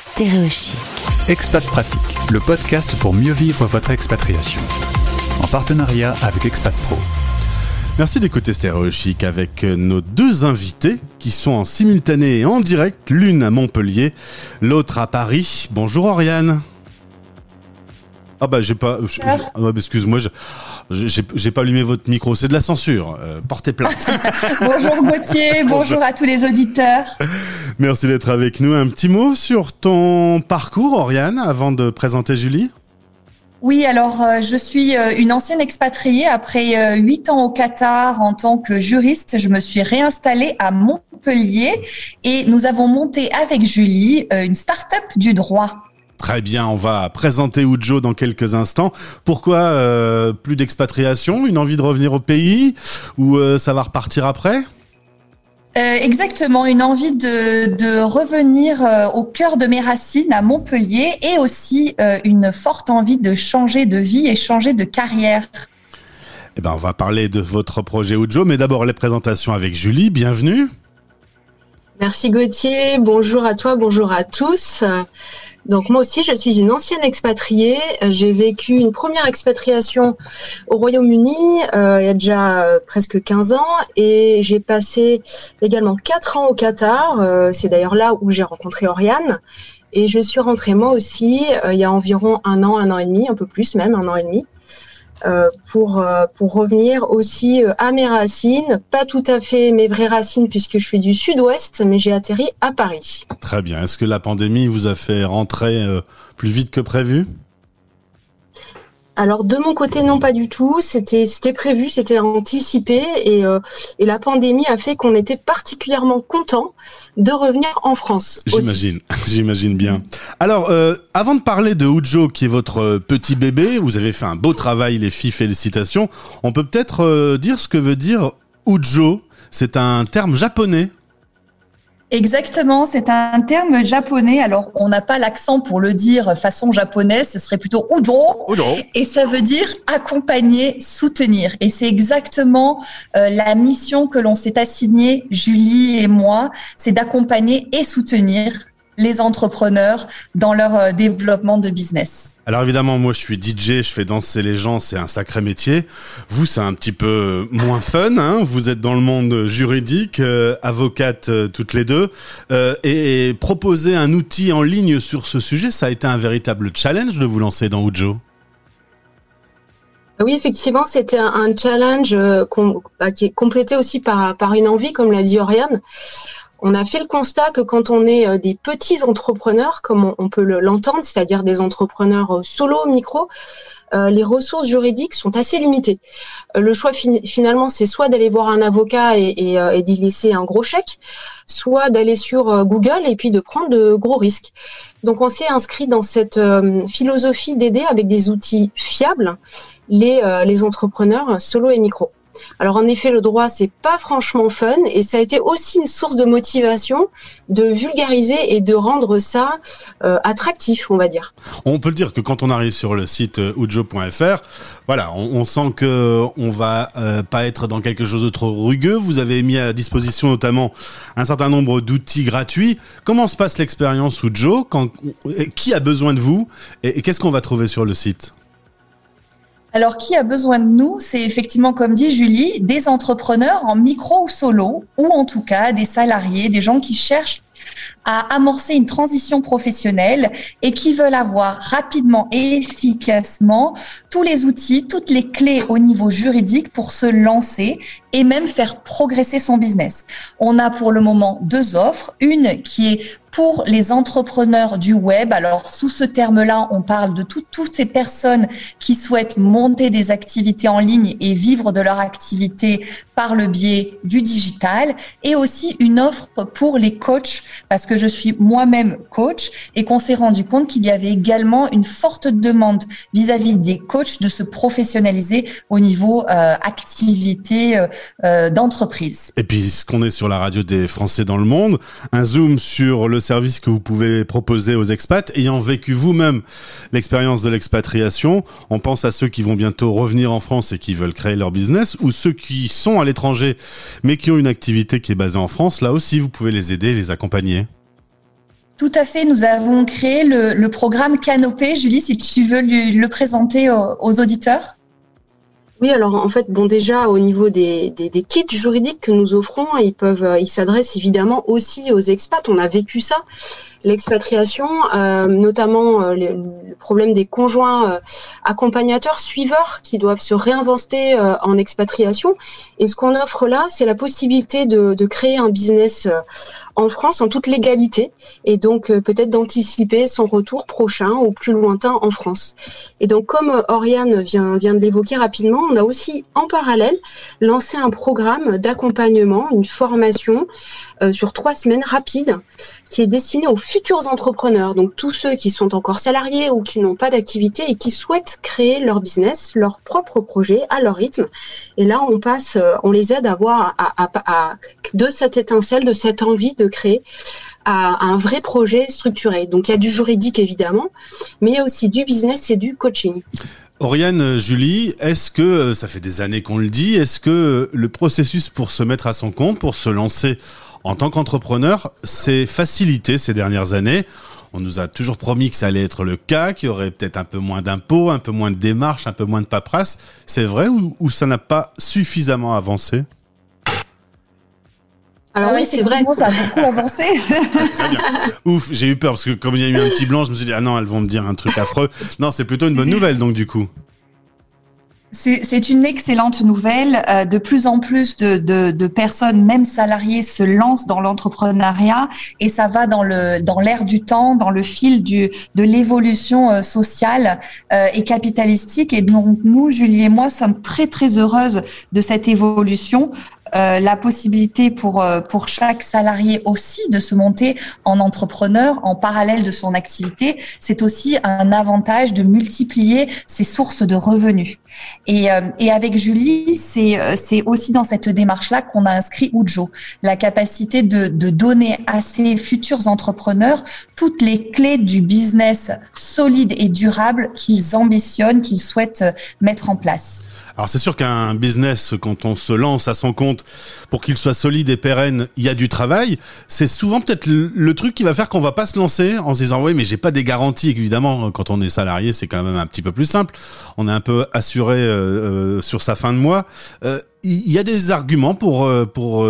Stéréochic. Expat Pratique, le podcast pour mieux vivre votre expatriation. En partenariat avec Expat Pro. Merci d'écouter Stéréo Chic avec nos deux invités qui sont en simultané et en direct, l'une à Montpellier, l'autre à Paris. Bonjour Oriane. Ah bah j'ai pas, je- je- ah bah, excuse-moi, je- j'ai pas allumé votre micro, c'est de la censure. Euh, portez plainte. Bonjour Gauthier, bonjour à tous les auditeurs. Merci d'être avec nous. Un petit mot sur ton parcours, Oriane, avant de présenter Julie? Oui, alors euh, je suis euh, une ancienne expatriée. Après euh, huit ans au Qatar en tant que juriste, je me suis réinstallée à Montpellier et nous avons monté avec Julie une start-up du droit. Très bien, on va présenter Ujo dans quelques instants. Pourquoi euh, plus d'expatriation Une envie de revenir au pays Ou euh, ça va repartir après? Euh, exactement, une envie de, de revenir euh, au cœur de mes racines à Montpellier et aussi euh, une forte envie de changer de vie et changer de carrière. Eh ben, on va parler de votre projet Ujo, mais d'abord les présentations avec Julie. Bienvenue. Merci Gauthier, bonjour à toi, bonjour à tous. Donc moi aussi, je suis une ancienne expatriée. J'ai vécu une première expatriation au Royaume-Uni euh, il y a déjà euh, presque 15 ans et j'ai passé également 4 ans au Qatar. Euh, C'est d'ailleurs là où j'ai rencontré Oriane. Et je suis rentrée moi aussi euh, il y a environ un an, un an et demi, un peu plus même, un an et demi. Euh, pour, euh, pour revenir aussi euh, à mes racines, pas tout à fait mes vraies racines puisque je suis du sud-ouest, mais j'ai atterri à Paris. Très bien. Est-ce que la pandémie vous a fait rentrer plus vite que prévu? Alors de mon côté, non pas du tout. C'était c'était prévu, c'était anticipé et, euh, et la pandémie a fait qu'on était particulièrement content de revenir en France. J'imagine, j'imagine bien. Alors, euh, avant de parler de Ujo, qui est votre euh, petit bébé, vous avez fait un beau travail, les filles, félicitations. On peut peut-être euh, dire ce que veut dire Ujo. C'est un terme japonais. Exactement, c'est un terme japonais. Alors, on n'a pas l'accent pour le dire façon japonaise, ce serait plutôt udo. Ujo. Et ça veut dire accompagner, soutenir. Et c'est exactement euh, la mission que l'on s'est assignée, Julie et moi, c'est d'accompagner et soutenir les entrepreneurs dans leur euh, développement de business. Alors évidemment, moi je suis DJ, je fais danser les gens, c'est un sacré métier. Vous, c'est un petit peu moins fun. Hein vous êtes dans le monde juridique, euh, avocate euh, toutes les deux, Euh, et, et proposer un outil en ligne sur ce sujet, ça a été un véritable challenge de vous lancer dans Ujo. Oui, effectivement, c'était un, un challenge euh, bah, qui est complété aussi par, par une envie, comme l'a dit Oriane. On a fait le constat que quand on est euh, des petits entrepreneurs, comme on, peut le- l'entendre, c'est-à-dire des entrepreneurs euh, solo, micro, euh, les ressources juridiques sont assez limitées. Le choix fin- finalement, c'est soit d'aller voir un avocat et, d'y laisser un gros chèque, soit d'aller sur Google et puis de prendre de gros risques. Donc on s'est inscrit dans cette philosophie d'aider avec des outils fiables les, les entrepreneurs solo et micro. Alors en effet, le droit, c'est pas franchement fun et ça a été aussi une source de motivation de vulgariser et de rendre ça euh, attractif, on va dire. On peut le dire que quand on arrive sur le site euh, ujo.fr, voilà, on, sent que on va euh, pas être dans quelque chose de trop rugueux. Vous avez mis à disposition notamment un certain nombre d'outils gratuits. Comment se passe l'expérience Ujo quand Qui a besoin de vous et qu'est-ce qu'on va trouver sur le site? Alors, qui a besoin de nous? C'est effectivement, comme dit Julie, des entrepreneurs en micro ou solo, ou en tout cas des salariés, des gens qui cherchent à amorcer une transition professionnelle et qui veulent avoir rapidement et efficacement tous les outils, toutes les clés au niveau juridique pour se lancer et même faire progresser son business. On a pour le moment deux offres, une qui est pour les entrepreneurs du web. Alors, sous ce terme-là, on parle de tout- toutes ces personnes qui souhaitent monter des activités en ligne et vivre de leur activité par le biais du digital et aussi une offre pour les coachs parce que je suis moi-même coach et qu'on s'est rendu compte qu'il y avait également une forte demande vis-à-vis des coachs de se professionnaliser au niveau euh, activité euh, euh, d'entreprise. Et puis, puisqu'on est sur la radio des Français dans le monde, un zoom sur le service que vous pouvez proposer aux expats. Ayant vécu vous-même l'expérience de l'expatriation, on pense à ceux qui vont bientôt revenir en France et qui veulent créer leur business, ou ceux qui sont à l'étranger mais qui ont une activité qui est basée en France. Là aussi, vous pouvez les aider, les accompagner. Tout à fait. Nous avons créé le, programme Canopé. Julie, si tu veux le présenter aux, auditeurs. Oui, alors en fait, bon déjà au niveau des, kits juridiques que nous offrons, ils peuvent, ils s'adressent évidemment aussi aux expats. On a vécu ça l'expatriation, euh, notamment euh, le, problème des conjoints euh, accompagnateurs, suiveurs qui doivent se réinventer en expatriation. Et ce qu'on offre là, c'est la possibilité de, de, créer un business en France en toute légalité et donc peut-être d'anticiper son retour prochain ou plus lointain en France. Et donc comme Oriane vient, vient de l'évoquer rapidement, on a aussi en parallèle lancé un programme d'accompagnement, une formation sur trois semaines rapides qui est destiné aux futurs entrepreneurs, donc tous ceux qui sont encore salariés ou qui n'ont pas d'activité et qui souhaitent créer leur business, leur propre projet à leur rythme. Et là, on passe, euh, on les aide à voir de cette étincelle, de cette envie de créer un vrai projet structuré. Donc il y a du juridique évidemment, mais il y a aussi du business et du coaching. Oriane, Julie, est-ce que, euh, ça fait des années qu'on le dit, est-ce que le processus pour se mettre à son compte, pour se lancer en tant qu'entrepreneur, c'est facilité ces dernières années. On nous a toujours promis que ça allait être le cas, qu'il y aurait peut-être un peu moins d'impôts, un peu moins de démarches, un peu moins de paperasse. C'est vrai ou, ça n'a pas suffisamment avancé? Alors oui, c'est vrai. Ça a beaucoup avancé. Très bien. Ouf, j'ai eu peur parce que comme il y a eu un petit blanc, je me suis dit ah non, elles vont me dire un truc affreux. Non, c'est plutôt une bonne nouvelle donc du coup. C'est une excellente nouvelle. Euh, de plus en plus de, personnes, même salariées, se lancent dans l'entrepreneuriat et ça va dans le dans du temps, dans le fil du de l'évolution euh, sociale euh, et capitalistique. Et donc nous, Julie et moi, sommes très très heureuses de cette évolution. Euh, la possibilité pour euh, pour chaque salarié aussi de se monter en entrepreneur en parallèle de son activité, c'est aussi un avantage de multiplier ses sources de revenus. Et, euh, et avec Julie, c'est c'est aussi dans cette démarche-là qu'on a inscrit Ujo, la capacité de, de donner à ses futurs entrepreneurs toutes les clés du business solide et durable qu'ils ambitionnent, qu'ils souhaitent mettre en place. Alors c'est sûr qu'un business, quand on se lance à son compte, pour qu'il soit solide et pérenne, il y a du travail. C'est souvent peut-être le, truc qui va faire qu'on va pas se lancer en se disant oui mais j'ai pas des garanties. Évidemment, quand on est salarié, c'est quand même un petit peu plus simple. On est un peu assuré euh, euh, sur sa fin de mois. Euh, il y a des arguments pour pour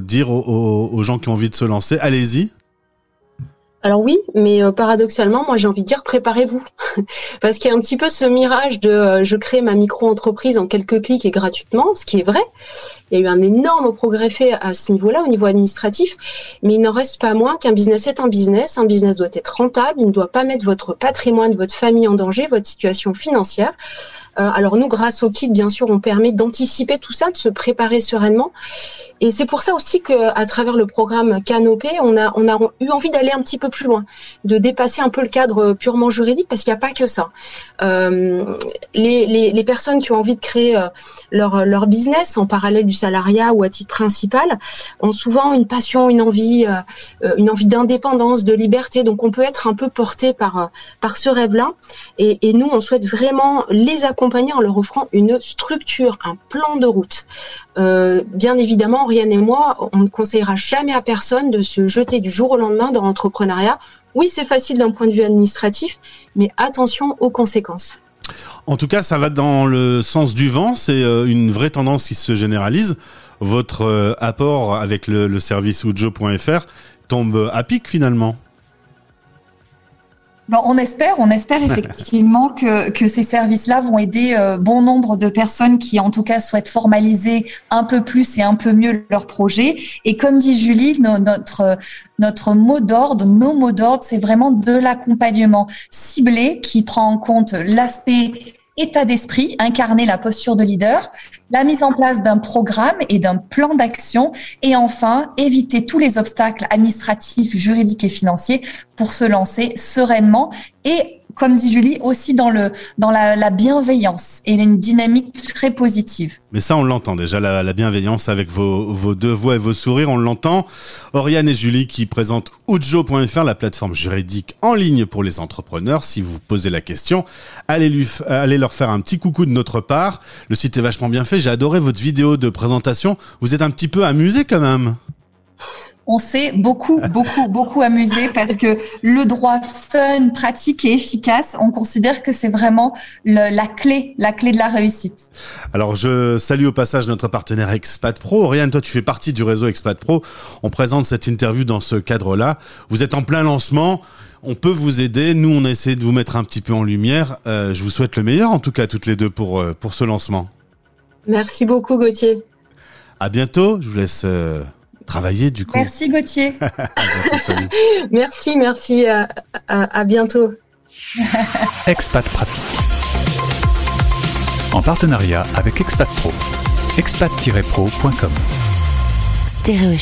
dire aux gens qui ont envie de se lancer, allez-y. Alors oui, mais euh, paradoxalement, moi j'ai envie de dire préparez-vous. Parce qu'il y a un petit peu ce mirage de euh, je crée ma micro-entreprise en quelques clics et gratuitement, ce qui est vrai. Il y a eu un énorme progrès fait à ce niveau-là, au niveau administratif, mais il n'en reste pas moins qu'un business est un business. Un business doit être rentable, il ne doit pas mettre votre patrimoine, votre famille en danger, votre situation financière. Euh, alors nous, grâce au kit, bien sûr, on permet d'anticiper tout ça, de se préparer sereinement. Et c'est pour ça aussi qu'à travers le programme Canopé, on a, on a eu envie d'aller un petit peu plus loin, de dépasser un peu le cadre purement juridique, parce qu'il n'y a pas que ça. Euh, les, les, les, personnes qui ont envie de créer euh, leur, leur business en parallèle du salariat ou à titre principal ont souvent une passion, une envie, euh, une envie d'indépendance, de liberté. Donc on peut être un peu porté par, par ce rêve-là. Et, et nous, on souhaite vraiment les accompagner en leur offrant une structure, un plan de route. Euh, bien évidemment, Rianne et moi, on ne conseillera jamais à personne de se jeter du jour au lendemain dans l'entrepreneuriat. Oui, c'est facile d'un point de vue administratif, mais attention aux conséquences. En tout cas, ça va dans le sens du vent. C'est euh, une vraie tendance qui se généralise. Votre euh, apport avec le, le service ujo.fr tombe à pic finalement. Bon, on espère, on espère effectivement que, que ces services-là vont aider euh, bon nombre de personnes qui, en tout cas, souhaitent formaliser un peu plus et un peu mieux leur projet. Et comme dit Julie, notre notre mot d'ordre, nos mots d'ordre, c'est vraiment de l'accompagnement ciblé qui prend en compte l'aspect état d'esprit, incarner la posture de leader, la mise en place d'un programme et d'un plan d'action, et enfin éviter tous les obstacles administratifs, juridiques et financiers pour se lancer sereinement et comme dit Julie, aussi dans le dans la, la bienveillance et une dynamique très positive. Mais ça, on l'entend déjà, la, la, bienveillance avec vos, vos deux voix et vos sourires, on l'entend. Oriane et Julie qui présentent Ujo.fr, la plateforme juridique en ligne pour les entrepreneurs. Si vous posez la question, allez, lui, allez leur faire un petit coucou de notre part. Le site est vachement bien fait. J'ai adoré votre vidéo de présentation. Vous êtes un petit peu amusé quand même. On s'est beaucoup, beaucoup, beaucoup amusé parce que le droit fun, pratique et efficace, on considère que c'est vraiment la clé, la clé de la réussite. Alors, je salue au passage notre partenaire Expat Pro. Oriane, toi, tu fais partie du réseau Expat Pro. On présente cette interview dans ce cadre-là. Vous êtes en plein lancement. On peut vous aider. Nous, on a essayé de vous mettre un petit peu en lumière. Euh, je vous souhaite le meilleur, en tout cas, toutes les deux pour, euh, pour ce lancement. Merci beaucoup, Gauthier. À bientôt. Je vous laisse euh, travailler du coup. Merci Gauthier. merci, merci. À, bientôt. Expat Pratique. En partenariat avec Expat Pro. expat-pro.com. Stéréo